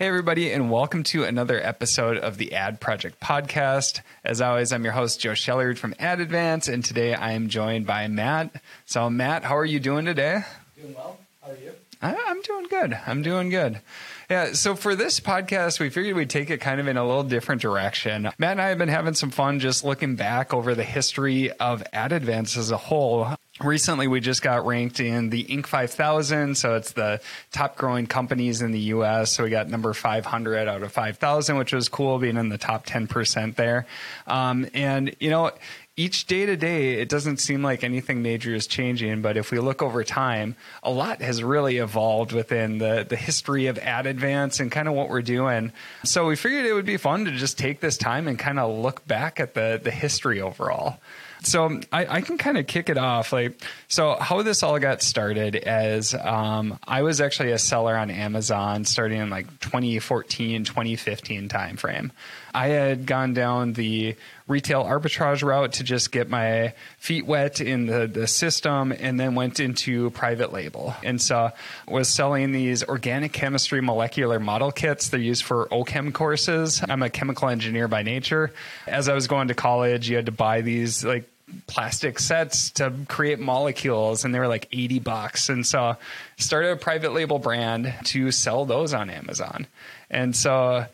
Hey, everybody, and welcome to another episode of the Ad Project Podcast. As always, I'm your host, Joe Shellerud from Ad Advance, and today I am joined by Matt. So, Matt, how are you doing today? Doing well. How are you? I, I'm doing good. I'm doing good. Yeah, so for this podcast, we figured we'd take it kind of in a little different direction. Matt and I have been having some fun just looking back over the history of Ad Advance as a whole recently we just got ranked in the Inc. 5000. So it's the top growing companies in the US. So we got number 500 out of 5,000, which was cool being in the top 10% there. Um, and, you know, each day to day, it doesn't seem like anything major is changing. But if we look over time, a lot has really evolved within the, the history of Ad Advance and kind of what we're doing. So we figured it would be fun to just take this time and kind of look back at the, the history overall. So I, I can kind of kick it off. Like, so how this all got started as um, I was actually a seller on Amazon starting in like 2014, 2015 timeframe. I had gone down the retail arbitrage route to just get my feet wet in the, the system and then went into private label. And so was selling these organic chemistry molecular model kits. They're used for OChem courses. I'm a chemical engineer by nature. As I was going to college, you had to buy these like plastic sets to create molecules and they were like 80 bucks and so started a private label brand to sell those on amazon and so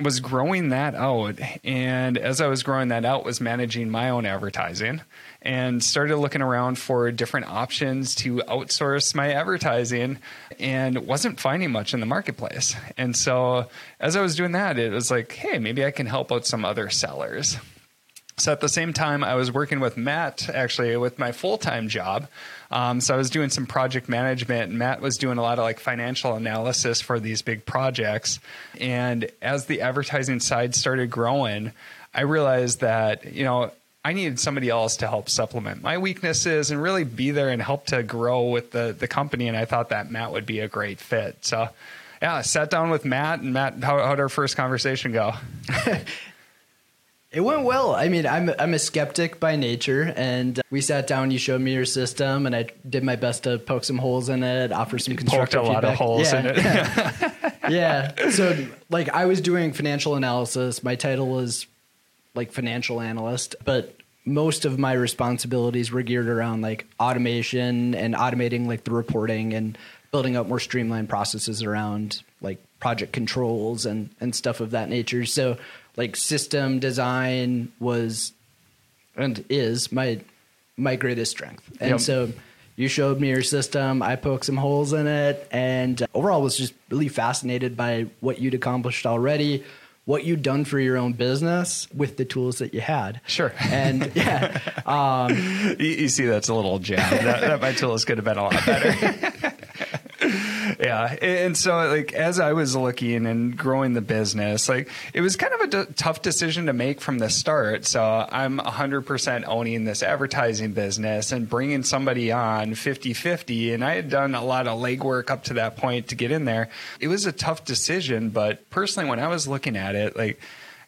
was growing that out and as i was growing that out was managing my own advertising and started looking around for different options to outsource my advertising and wasn't finding much in the marketplace. And so as i was doing that it was like hey maybe i can help out some other sellers so at the same time, I was working with Matt actually with my full time job. Um, so I was doing some project management, and Matt was doing a lot of like financial analysis for these big projects. And as the advertising side started growing, I realized that you know I needed somebody else to help supplement my weaknesses and really be there and help to grow with the the company. And I thought that Matt would be a great fit. So yeah, I sat down with Matt and Matt, how, how'd our first conversation go? It went well. I mean, I'm I'm a skeptic by nature, and we sat down. You showed me your system, and I did my best to poke some holes in it, offer some constructive Poked a feedback. lot of holes yeah, in it. Yeah. yeah. So, like, I was doing financial analysis. My title was like financial analyst, but most of my responsibilities were geared around like automation and automating like the reporting and building up more streamlined processes around like project controls and and stuff of that nature. So like system design was and is my my greatest strength. And yep. so you showed me your system, I poked some holes in it, and overall was just really fascinated by what you'd accomplished already, what you'd done for your own business with the tools that you had. Sure. And yeah. Um, you, you, see, that's a little jab. that, that my tools could have been a lot better. yeah. And so, like, as I was looking and growing the business, like, it was kind of a d- tough decision to make from the start. So, I'm 100% owning this advertising business and bringing somebody on 50 50. And I had done a lot of legwork up to that point to get in there. It was a tough decision. But personally, when I was looking at it, like,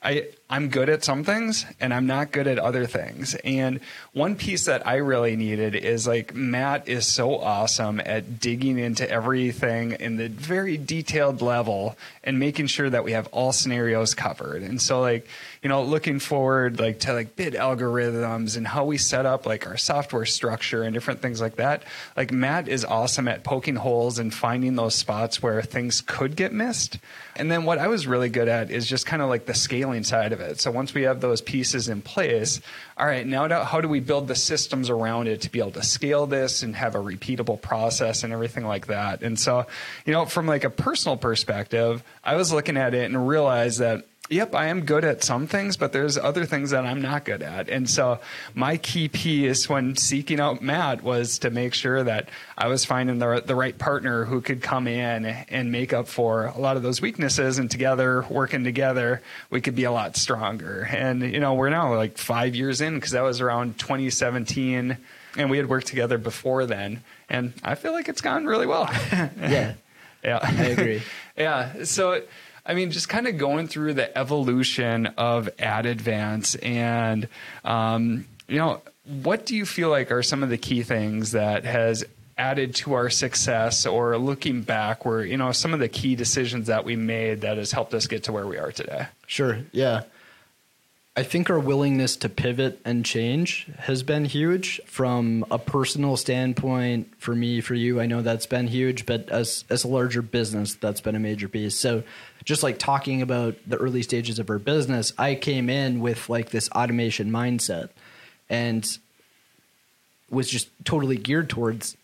I, I'm good at some things and I'm not good at other things. And one piece that I really needed is like Matt is so awesome at digging into everything in the very detailed level and making sure that we have all scenarios covered. And so like, you know, looking forward like to like bid algorithms and how we set up like our software structure and different things like that. Like Matt is awesome at poking holes and finding those spots where things could get missed. And then what I was really good at is just kind of like the scaling side of it. So once we have those pieces in place, all right, now how do we build the systems around it to be able to scale this and have a repeatable process and everything like that? And so, you know, from like a personal perspective, I was looking at it and realized that yep, I am good at some things, but there's other things that I'm not good at. And so my key piece when seeking out Matt was to make sure that I was finding the, the right partner who could come in and make up for a lot of those weaknesses. And together, working together, we could be a lot stronger. And, you know, we're now like five years in because that was around 2017 and we had worked together before then. And I feel like it's gone really well. yeah. Yeah. I agree. yeah. So, I mean, just kind of going through the evolution of Ad Advance and, um, you know, what do you feel like are some of the key things that has added to our success or looking back were, you know, some of the key decisions that we made that has helped us get to where we are today? Sure. Yeah. I think our willingness to pivot and change has been huge from a personal standpoint for me, for you. I know that's been huge, but as as a larger business, that's been a major piece. So, just like talking about the early stages of our business, I came in with like this automation mindset and was just totally geared towards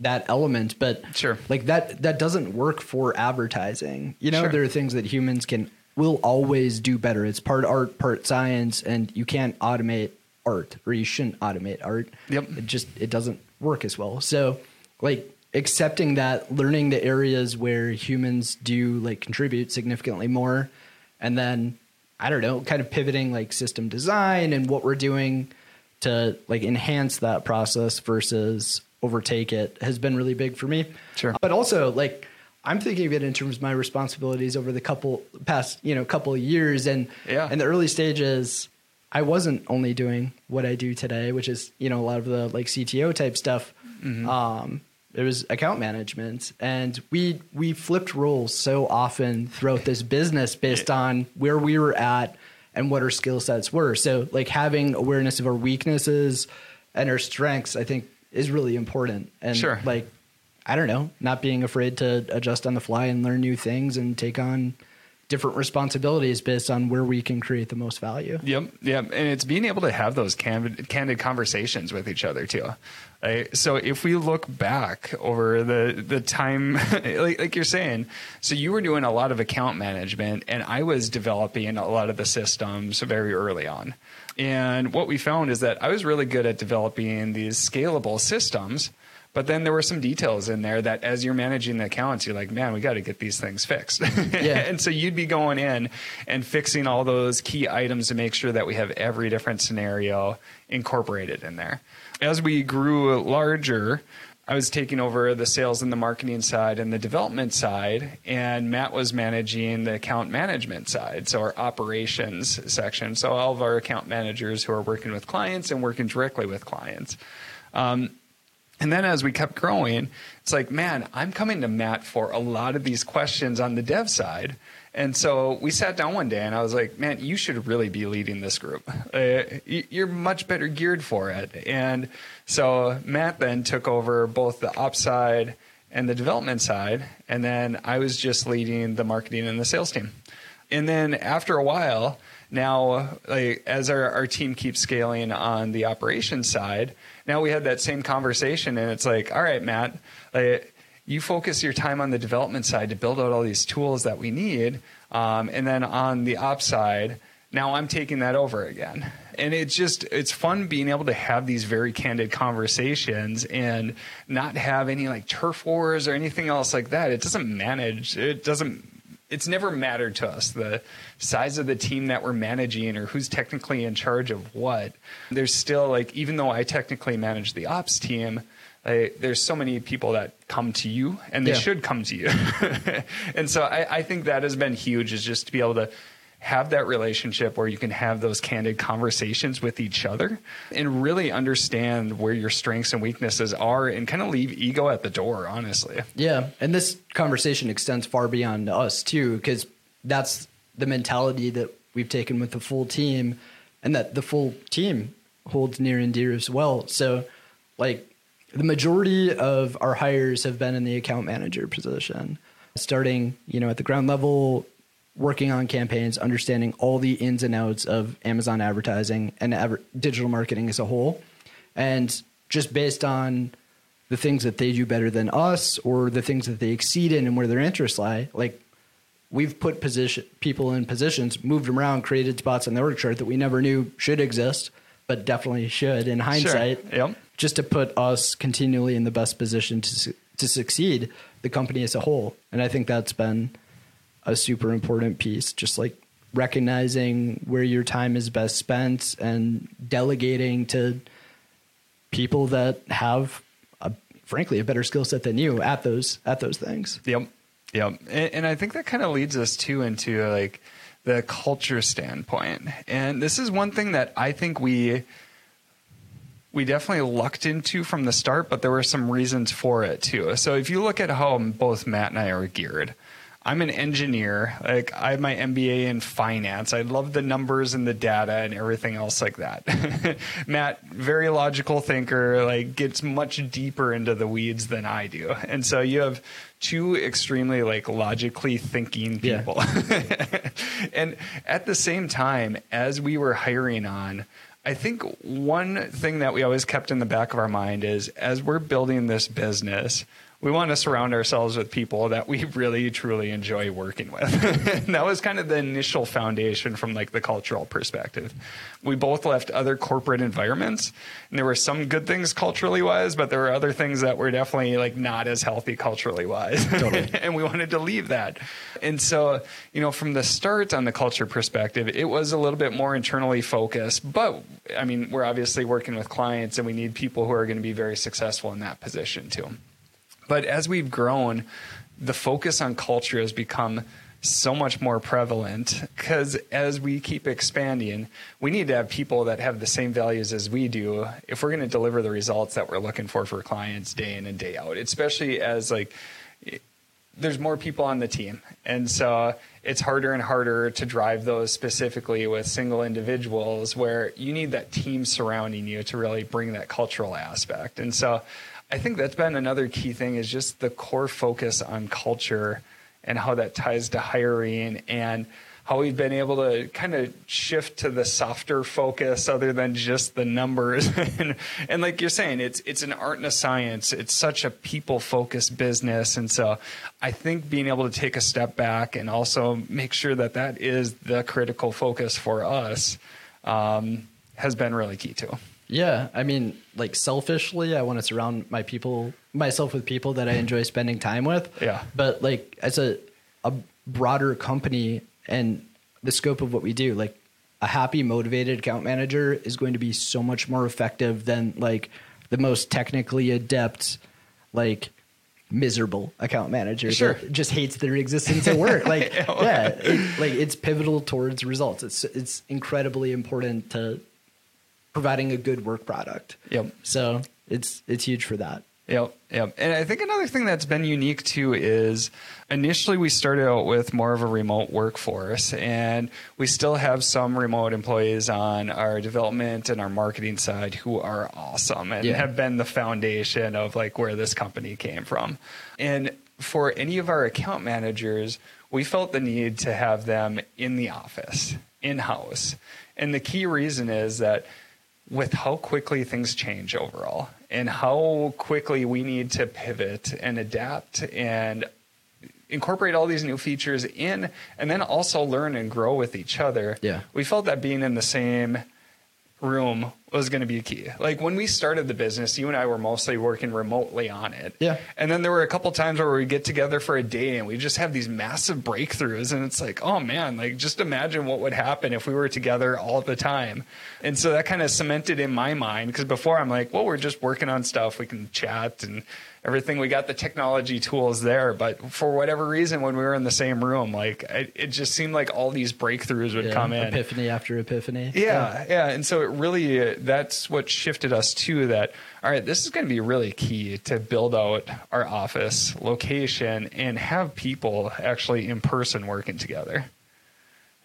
that element. But sure. like that that doesn't work for advertising. You know Sure. there are things that humans can will always do better. It's part art part science and you can't automate art or you shouldn't automate art. Yep. it just it doesn't work as well. So like accepting that learning the areas where humans do like contribute significantly more and then i don't know kind of pivoting like system design and what we're doing to like enhance that process versus overtake it has been really big for me Sure. but also like i'm thinking of it in terms of my responsibilities over the couple past you know couple of years and Yeah. in the early stages i wasn't only doing what i do today which is you know a lot of the like cto type stuff um it was account management and we we flipped roles so often throughout this business based on where we were at and what our skill sets were. So like having awareness of our weaknesses and our strengths i think is really important. And Sure. like i don't know not being afraid to adjust on the fly and learn new things and take on different responsibilities based on where we can create the most value Yep, yep, and it's being able to have those candid, candid conversations with each other too. Right? So if we look back over the the time, like, like you're saying, so you were doing a lot of account management, and I was developing a lot of the systems very early on. And what we found is that I was really good at developing these scalable systems. But then there were some details in there that as you're managing the accounts, you're like, man, we got to get these things fixed. Yeah. and so you'd be going in and fixing all those key items to make sure that we have every different scenario incorporated in there. As we grew larger, I was taking over the sales and the marketing side and the development side, and Matt was managing the account management side, so our operations section. So all of our account managers who are working with clients and working directly with clients. Um, and then as we kept growing, it's like, man, I'm coming to Matt for a lot of these questions on the dev side. And so we sat down one day and I was like, man, you should really be leading this group. Uh, you're much better geared for it. And so Matt then took over both the ops side and the development side. And then I was just leading the marketing and the sales team. And then after a while, now like as our, our team keeps scaling on the operations side, now we had that same conversation and it's like, all right, Matt, like, you focus your time on the development side to build out all these tools that we need. Um, and then on the ops side, now I'm taking that over again. And it's just, it's fun being able to have these very candid conversations and not have any like turf wars or anything else like that. It doesn't manage, it doesn't it's never mattered to us the size of the team that we're managing or who's technically in charge of what. There's still like even though I technically manage the ops team, I, there's so many people that come to you and they Yeah. should come to you. and so I, I think that has been huge is just to be able to have that relationship where you can have those candid conversations with each other and really understand where your strengths and weaknesses are and kind of leave ego at the door, honestly. Yeah, and this conversation extends far beyond us too, because that's the mentality that we've taken with the full team, and that the full team holds near and dear as well. So, like, the majority of our hires have been in the account manager position, starting you know at the ground level, working on campaigns, understanding all the ins and outs of Amazon advertising and adver- digital marketing as a whole, and just based on the things that they do better than us or the things that they exceed in and where their interests lie like we've put position people in positions moved them around created spots on the org chart that we never knew should exist but definitely should in hindsight Yep. just to put us continually in the best position to to succeed the company as a whole and i think that's been a super important piece just like recognizing where your time is best spent and delegating to people that have a, frankly a better skill set than you at those at those things Yep. Yep. And, and I think that kind of leads us too into like the culture standpoint. And this is one thing that I think we we definitely lucked into from the start, but there were some reasons for it too. So if you look at how both Matt and I are geared, I'm an engineer. Like I have my MBA in finance. I love the numbers and the data and everything else like that. Matt, very logical thinker, like gets much deeper into the weeds than I do. And so you have two extremely like logically thinking people. Yeah. and at the same time, as we were hiring on, I think one thing that we always kept in the back of our mind is as we're building this business, we want to surround ourselves with people that we really truly enjoy working with. and that was kind of the initial foundation from like the cultural perspective. We both left other corporate environments and there were some good things culturally wise, but there were other things that were definitely like not as healthy culturally wise. Totally. and we wanted to leave that. And so, you know, from the start on the culture perspective, it was a little bit more internally focused, but I mean, we're obviously working with clients and we need people who are going to be very successful in that position too. But as we've grown, the focus on culture has become so much more prevalent because as we keep expanding, we need to have people that have the same values as we do if we're going to deliver the results that we're looking for for clients day in and day out, especially as like there's more people on the team. And so it's harder and harder to drive those specifically with single individuals where you need that team surrounding you to really bring that cultural aspect. And so I think that's been another key thing is just the core focus on culture and how that ties to hiring and how we've been able to kind of shift to the softer focus other than just the numbers. And, and, like you're saying it's it's an art and a science. It's such a people focused business. And so i think being able to take a step back and also make sure that that is the critical focus for us um, has been really key too yeah, I mean, like selfishly, I want to surround my people, myself with people that I enjoy spending time with. Yeah. But like as a a broader company and the scope of what we do, like a happy, motivated account manager is going to be so much more effective than like the most technically adept, like miserable account manager sure. that just hates their existence at work. Like, yeah, it, like it's pivotal towards results. It's it's incredibly important to providing a good work product. Yep. So it's it's huge for that. Yep, yep. And I think another thing that's been unique too is initially we started out with more of a remote workforce, and we still have some remote employees on our development and our marketing side who are awesome and yeah. have been the foundation of like where this company came from. And for any of our account managers, we felt the need to have them in the office, in house. And the key reason is that with how quickly things change overall and how quickly we need to pivot and adapt and incorporate all these new features in and then also learn and grow with each other. Yeah. We felt that being in the same room was going to be key. Like when we started the business, you and I were mostly working remotely on it. Yeah. And then there were a couple times where we get together for a day and we just have these massive breakthroughs and it's like, oh man, like just imagine what would happen if we were together all the time. And so that kind of cemented in my mind because before I'm like, well, we're just working on stuff. We can chat and everything. We got the technology tools there, but for whatever reason, when we were in the same room, like it, it just seemed like all these breakthroughs would yeah, come in, epiphany after epiphany. Yeah, yeah, yeah, and so it really uh, that's what shifted us to that. All right, this is going to be really key to build out our office location and have people actually in person working together.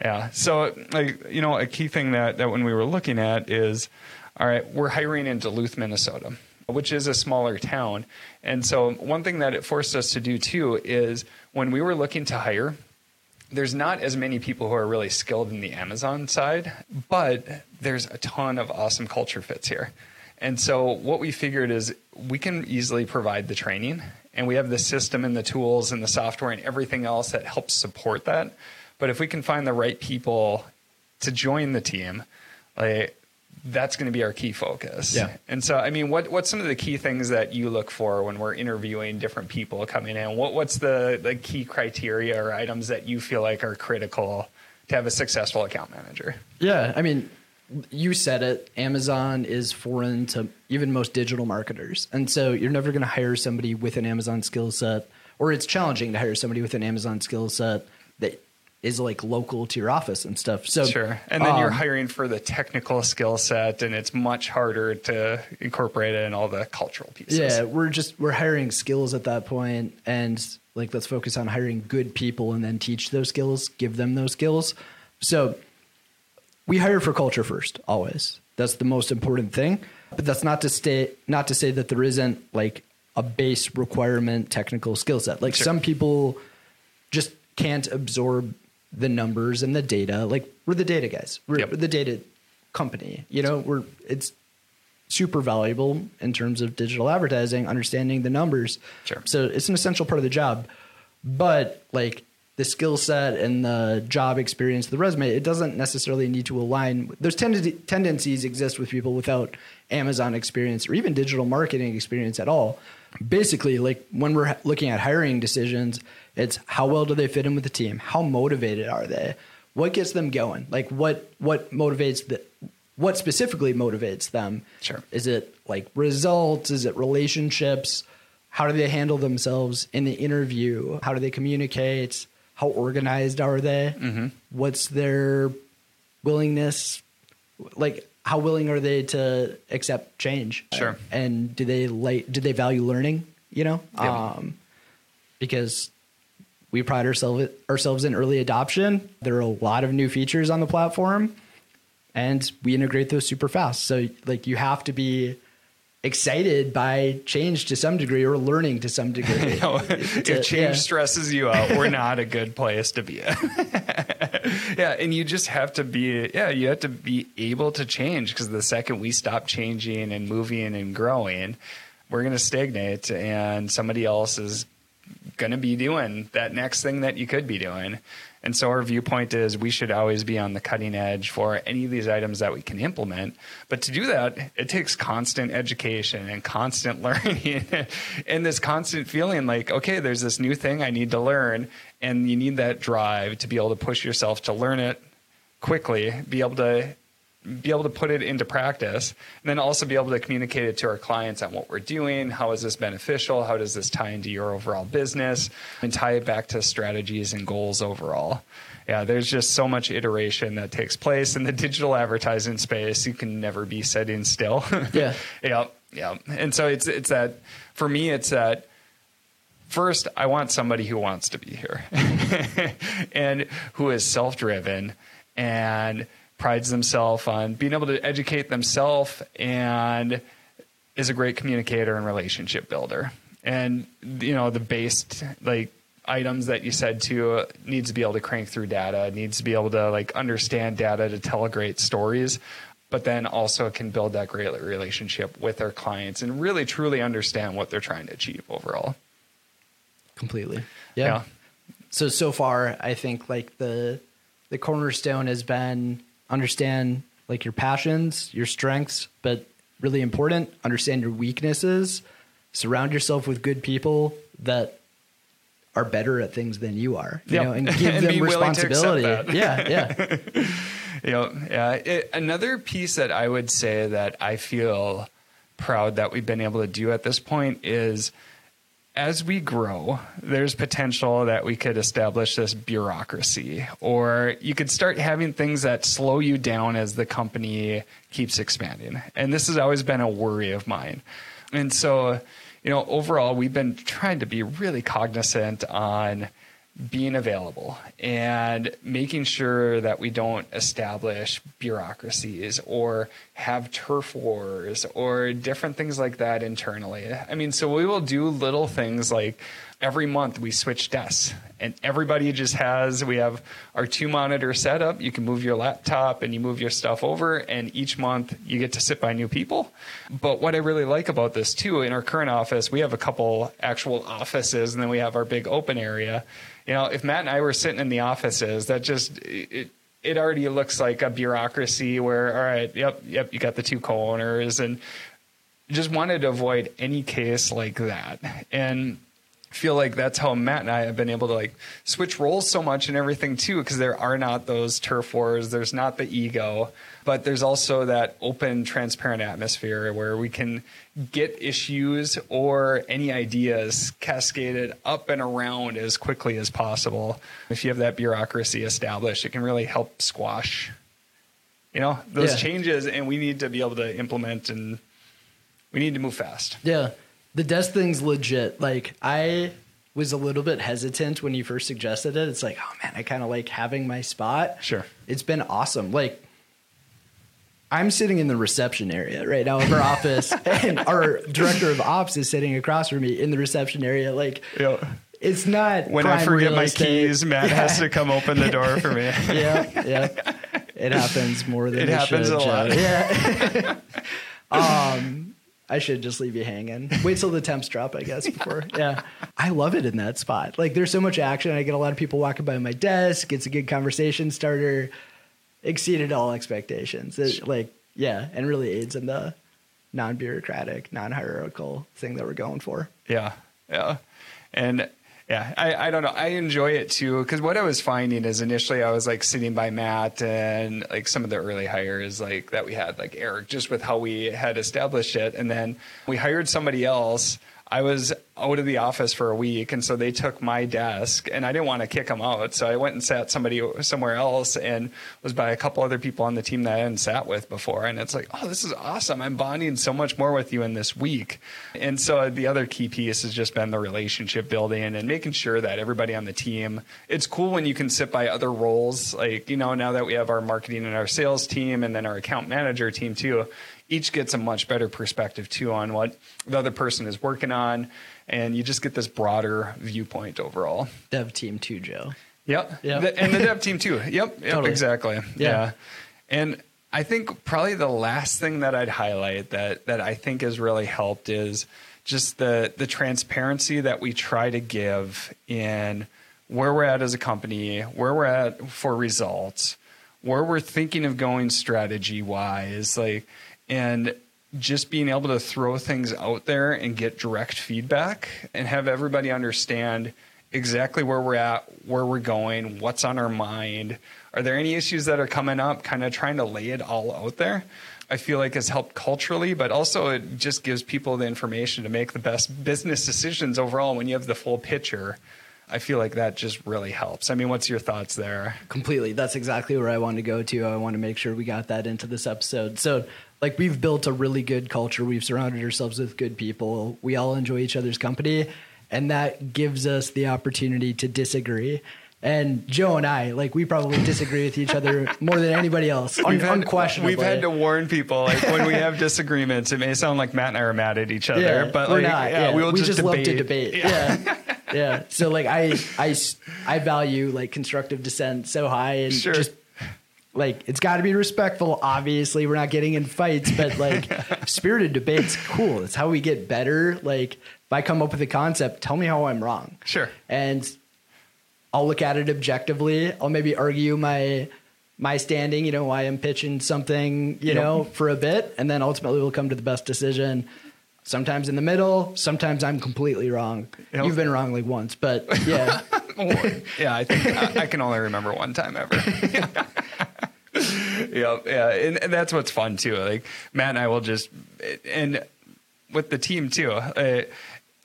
Yeah, so like you know, a key thing that that when we were looking at is, all right, we're hiring in Duluth, Minnesota which is a smaller town. And so, one thing that it forced us to do too is when we were looking to hire, there's not as many people who are really skilled in the Amazon side, but there's a ton of awesome culture fits here. And so, what we figured is we can easily provide the training, and we have the system and the tools and the software and everything else that helps support that. But if we can find the right people to join the team, like that's going to be our key focus. Yeah. And so, I mean, what what's some of the key things that you look for when we're interviewing different people coming in? What what's the the key criteria or items that you feel like are critical to have a successful account manager? Yeah, I mean, you said it. Amazon is foreign to even most digital marketers, and so you're never going to hire somebody with an Amazon skill set, or it's challenging to hire somebody with an Amazon skill set that is like local to your office and stuff. So Sure. And then you're um, hiring for the technical skill set, and it's much harder to incorporate it in all the cultural pieces. Yeah, we're just we're hiring skills at that point, and like let's focus on hiring good people and then teach those skills, give them those skills. So we hire for culture first, always. That's the most important thing. But that's not to stay not to say that there isn't like a base requirement technical skill set. Like Sure. some people just can't absorb the numbers and the data. Like we're the data guys. We're, Yep. we're the data company. You know, we're it's super valuable in terms of digital advertising, understanding the numbers. Sure. So it's an essential part of the job. But like the skill set and the job experience, the resume, it doesn't necessarily need to align. Those tend- tendencies exist with people without Amazon experience or even digital marketing experience at all. Basically, like when we're looking at hiring decisions, it's how well do they fit in with the team? How motivated are they? What gets them going? Like what what motivates the what specifically motivates them? Sure. Is it like results? Is it relationships? How do they handle themselves in the interview? How do they communicate? How organized are they? Mm-hmm. What's their willingness? Like, how willing are they to accept change? Sure. And do they like? Do they value learning? You know, Yeah. um, because we pride ourselves ourselves in early adoption. There are a lot of new features on the platform, and we integrate those super fast. So, like, you have to be excited by change to some degree or learning to some degree. To- if change yeah. stresses you out, we're not a good place to be yeah, and you just have to be yeah, you have to be able to change because the second we stop changing and moving and growing, we're going to stagnate and somebody else is going to be doing that next thing that you could be doing. And so our viewpoint is we should always be on the cutting edge for any of these items that we can implement. But to do that, it takes constant education and constant learning and this constant feeling like, okay, there's this new thing I need to learn. And you need that drive to be able to push yourself to learn it quickly, be able to be able to put it into practice and then also be able to communicate it to our clients on what we're doing. How is this beneficial? How does this tie into your overall business? And tie it back to strategies and goals overall. Yeah there's just so much iteration that takes place in the digital advertising space. You can never be sitting still. Yeah. yeah yeah and so it's it's that for me it's that first i want somebody who wants to be here and who is self-driven and prides themselves on being able to educate themselves and is a great communicator and relationship builder and you know the based like items that you said to uh, needs to be able to crank through data needs to be able to like understand data to tell great stories but then also can build that great relationship with their clients and really truly understand what they're trying to achieve overall completely. Yeah. Yeah. So so far, I think like the the cornerstone has been understand like your passions, your strengths, but really important, understand your weaknesses. Surround yourself with good people that are better at things than you are. You Yep. know, and give And them be willing to accept responsibility. Yeah, yeah. you know, yeah. It, another piece that I would say that I feel proud that we've been able to do at this point is as we grow, there's potential that we could establish this bureaucracy, or you could start having things that slow you down as the company keeps expanding. And this has always been a worry of mine. And so, you know, overall, we've been trying to be really cognizant on being available and making sure that we don't establish bureaucracies or have turf wars or different things like that internally. I mean, so we will do little things like every month we switch desks and everybody just has we have our two monitor setup you can move your laptop and you move your stuff over and each month you get to sit by new people. But what i really like about this too in our current office we have a couple actual offices and then we have our big open area you know if matt and i were sitting in the offices that just it, it already looks like a bureaucracy where all right yep yep you got the two co-owners and just wanted to avoid any case like that. And feel like that's how Matt and I have been able to like switch roles so much and everything too, because there are not those turf wars, there's not the ego, but there's also that open, transparent atmosphere where we can get issues or any ideas cascaded up and around as quickly as possible. If you have that bureaucracy established, it can really help squash, you know, those Yeah. changes, and we need to be able to implement and we need to move fast. Yeah. The desk thing's legit. Like I was a little bit hesitant when you first suggested it. It's like, oh man, I kind of like having my spot. Sure. It's been awesome. Like I'm sitting in the reception area right now of our office, and our director of ops is sitting across from me in the reception area. Like Yeah. it's not When I forget my estate. keys, Matt has to come open the door for me. yeah, yeah. It happens more than It it, happens should, a lot. Joe. Yeah. um, I should just leave you hanging. Wait till the temps drop, I guess. Before, yeah. I love it in that spot. Like, there's so much action. I get a lot of people walking by my desk. It's a good conversation starter. Exceeded all expectations. It, like, yeah, and really aids in the non-bureaucratic, non-hierarchical thing that we're going for. Yeah, yeah, and yeah, I, I don't know. I enjoy it too because what I was finding is initially I was like sitting by Matt and like some of the early hires like that we had like Eric just with how we had established it, and then we hired somebody else. I was out of the office for a week, and so they took my desk, and I didn't want to kick them out, so I went and sat somebody somewhere else, and was by a couple other people on the team that I hadn't sat with before, and it's like, oh, this is awesome! I'm bonding so much more with you in this week, and so the other key piece has just been the relationship building and making sure that everybody on the team. It's cool when you can sit by other roles, like you know, now that we have our marketing and our sales team, and then our account manager team too each gets a much better perspective too on what the other person is working on and you just get this broader viewpoint overall Dev team too, Joe. yep, Yep. The- and the dev team too yep yep Totally. exactly Yeah. yeah. and i think probably the last thing that i'd highlight that that i think has really helped is just the the transparency that we try to give in where we're at as a company where we're at for results where we're thinking of going strategy wise like and just being able to throw things out there and get direct feedback and have everybody understand exactly where we're at, where we're going, what's on our mind. Are there any issues that are coming up? Kind of trying to lay it all out there. I feel like has helped culturally, but also it just gives people the information to make the best business decisions overall when you have the full picture. I feel like that just really helps. I mean, what's your thoughts there? completely that's exactly where i want to go to i want to make sure we got that into this episode so like we've built a really good culture we've surrounded ourselves with good people we all enjoy each other's company and that gives us the opportunity to disagree and joe and i like we probably disagree with each other more than anybody else We've had, unquestionably we've had to warn people like when we have disagreements. It may sound like Matt and I are mad at each other, yeah, but we're like, not. yeah, Yeah, we will we just, just debate. love to debate. Yeah. yeah, So like I, I, I value like constructive dissent so high, and Sure. just like it's got to be respectful. Obviously, we're not getting in fights, but like spirited debate's cool. It's how we get better. Like if I come up with a concept, tell me how I'm wrong. Sure. and I'll look at it objectively. I'll maybe argue my my standing, you know, why I'm pitching something, you Yep. know, for a bit, and then ultimately we'll come to the best decision. Sometimes in the middle, sometimes I'm completely wrong. Yep. You've been wrong like once, but yeah, yeah, I think I, I can only remember one time ever. yeah, yeah, and, and that's what's fun too. Like Matt and I will just, and with the team too, uh,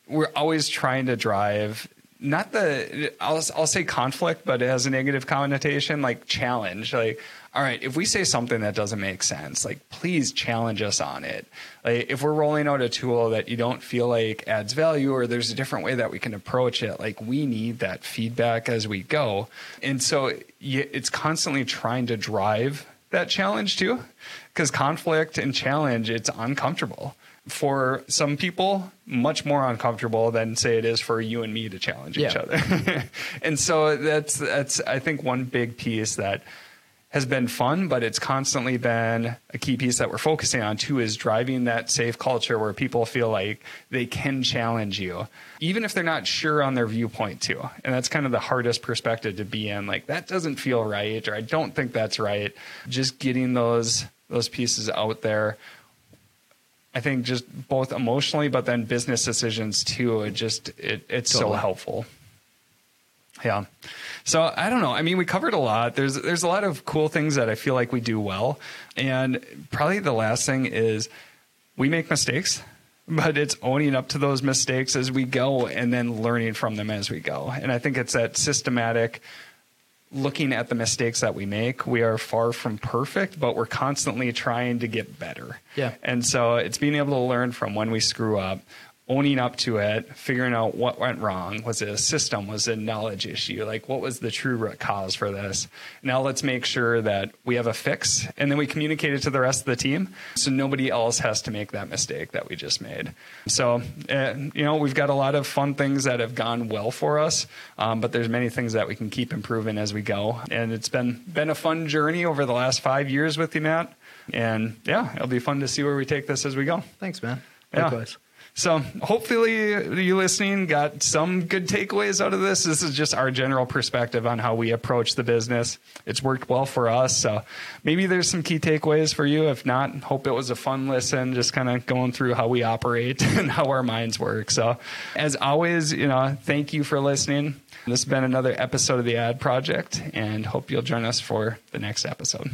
we're always trying to drive not the I'll I'll say conflict, but it has a negative connotation, like challenge. Like, all right, if we say something that doesn't make sense, like please challenge us on it. Like if we're rolling out a tool that you don't feel like adds value or there's a different way that we can approach it, like we need that feedback as we go. And so it's constantly trying to drive that challenge too? Because conflict and challenge it's uncomfortable. For some people much more uncomfortable than say it is for you and me to challenge each other. And so that's that's i think one big piece that has been fun but it's constantly been a key piece that we're focusing on too is driving that safe culture where people feel like they can challenge you even if they're not sure on their viewpoint too and that's kind of the hardest perspective to be in like that doesn't feel right or i don't think that's right just getting those those pieces out there I think just both emotionally, but then business decisions too. It just it, it's totally. so helpful. Yeah. So I don't know. I mean, we covered a lot. There's there's a lot of cool things that I feel like we do well, and probably the last thing is we make mistakes, but it's owning up to those mistakes as we go, and then learning from them as we go. And I think it's that systematic looking at the mistakes that we make, we are far from perfect, but we're constantly trying to get better. Yeah. And so it's being able to learn from when we screw up, owning up to it, figuring out what went wrong. Was it a system? Was it a knowledge issue? Like, what was the true root cause for this? Now let's make sure that we have a fix and then we communicate it to the rest of the team so nobody else has to make that mistake that we just made. So, uh, you know, we've got a lot of fun things that have gone well for us, um, but there's many things that we can keep improving as we go. And it's been, been a fun journey over the last five years with you, Matt. And yeah, it'll be fun to see where we take this as we go. Thanks, man. Likewise. Yeah. So hopefully you listening got some good takeaways out of this. This is just our general perspective on how we approach the business. It's worked well for us. So maybe there's some key takeaways for you. If not, hope it was a fun listen, just kind of going through how we operate and how our minds work. So as always, you know, thank you for listening. This has been another episode of the Ad Project and hope you'll join us for the next episode.